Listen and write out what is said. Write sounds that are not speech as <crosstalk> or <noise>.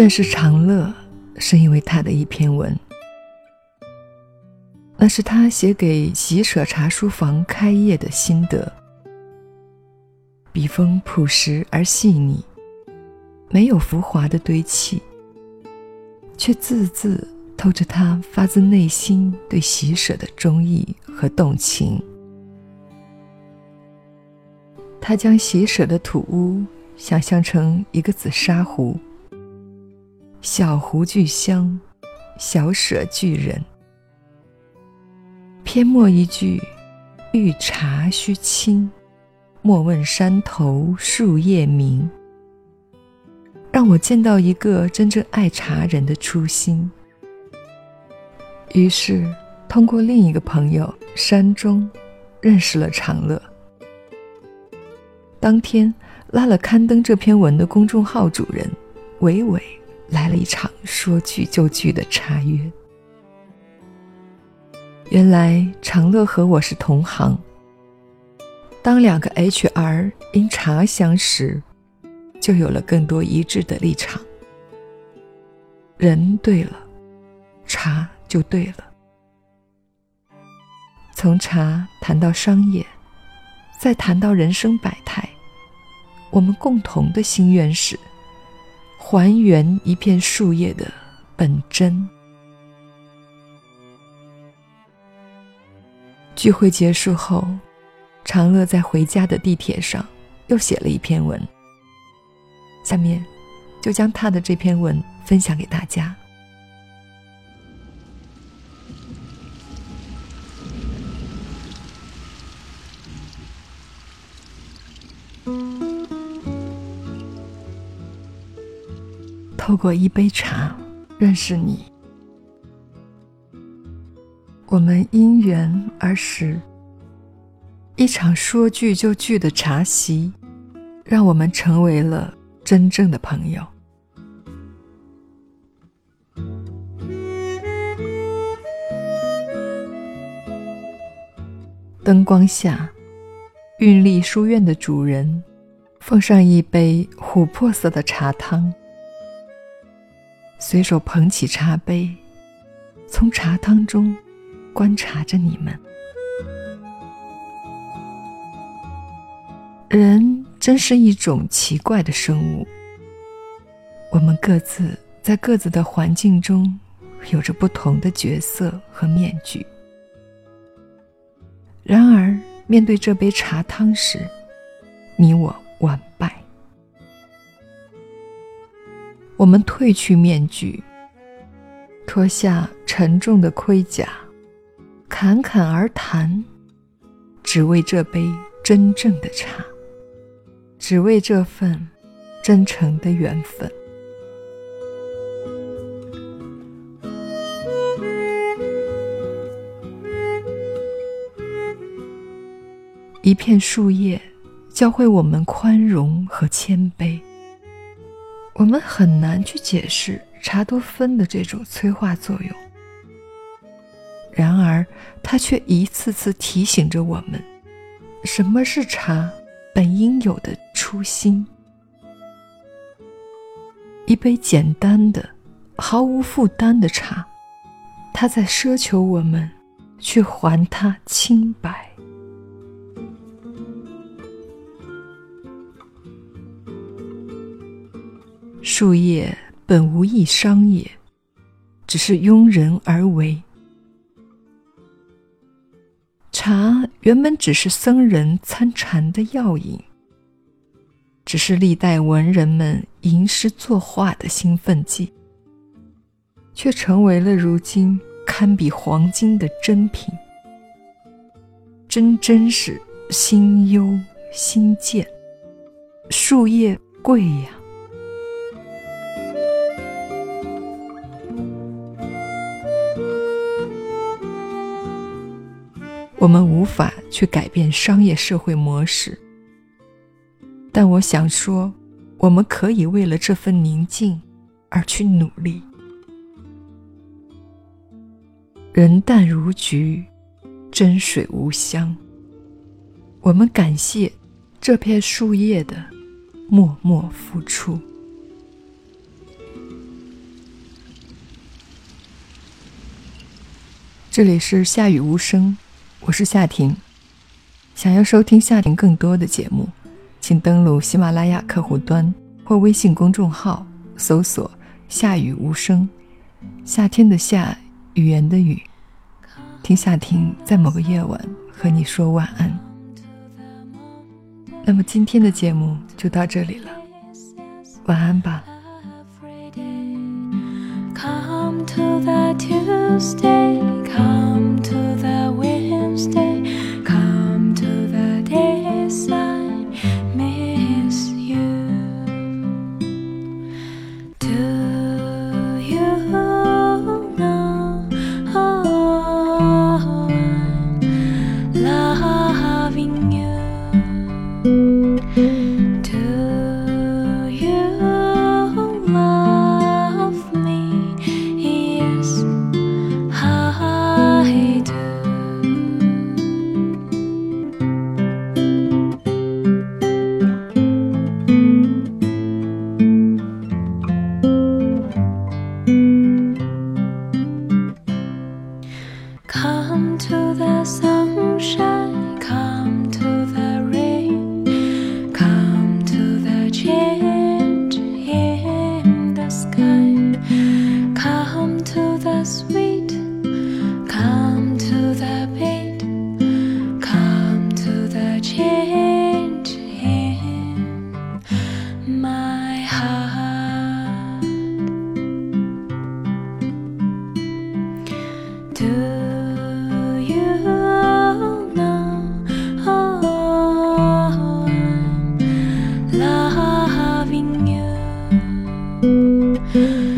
认识长乐，是因为他的一篇文。那是他写给喜舍茶书房开业的心得。笔锋朴实而细腻，没有浮华的堆砌，却字字透着他发自内心对喜舍的忠义和动情。他将喜舍的土屋想象成一个紫砂壶，小壶聚香，小舍聚人。篇末一句“遇茶须清，莫问山头树叶明”，让我见到一个真正爱茶人的初心。于是，通过另一个朋友山中，认识了长乐。当天，拉了刊登这篇文的公众号主人伟伟来了一场说聚就聚的茶约。原来长乐和我是同行。当两个 HR 因茶相识，就有了更多一致的立场。人对了，茶就对了。从茶谈到商业，再谈到人生百态，我们共同的心愿是还原一片树叶的本真。聚会结束后，长乐在回家的地铁上又写了一篇文。下面，就将他的这篇文分享给大家。透过一杯茶，认识你。我们因缘而识，一场说聚就聚的茶席，让我们成为了真正的朋友。灯光下，韵丽书院的主人奉上一杯琥珀色的茶汤，随手捧起茶杯，从茶汤中。观察着你们，人真是一种奇怪的生物。我们各自在各自的环境中，有着不同的角色和面具。然而，面对这杯茶汤时，你我完败。我们褪去面具，脱下沉重的盔甲。侃侃而谈，只为这杯真正的茶，只为这份真诚的缘分。一片树叶，教会我们宽容和谦卑。我们很难去解释茶多酚的这种催化作用。然而，它却一次次提醒着我们，什么是茶本应有的初心。一杯简单的、毫无负担的茶，它在奢求我们去还它清白。树叶本无意商业，只是庸人而为。茶原本只是僧人参禅的药引，只是历代文人们吟诗作画的兴奋剂，却成为了如今堪比黄金的珍品。真真是心忧心贱，树叶贵呀。我们无法去改变商业社会模式，但我想说，我们可以为了这份宁静而去努力。人淡如菊，真水无香。我们感谢这片树叶的默默付出。这里是下雨无声。我是夏婷。想要收听夏婷更多的节目，请登录喜马拉雅客户端或微信公众号搜索“夏雨无声”。夏天的夏，语言的语，听夏婷在某个夜晚和你说晚安。那么今天的节目就到这里了，晚安吧。Mm-hmm. <laughs>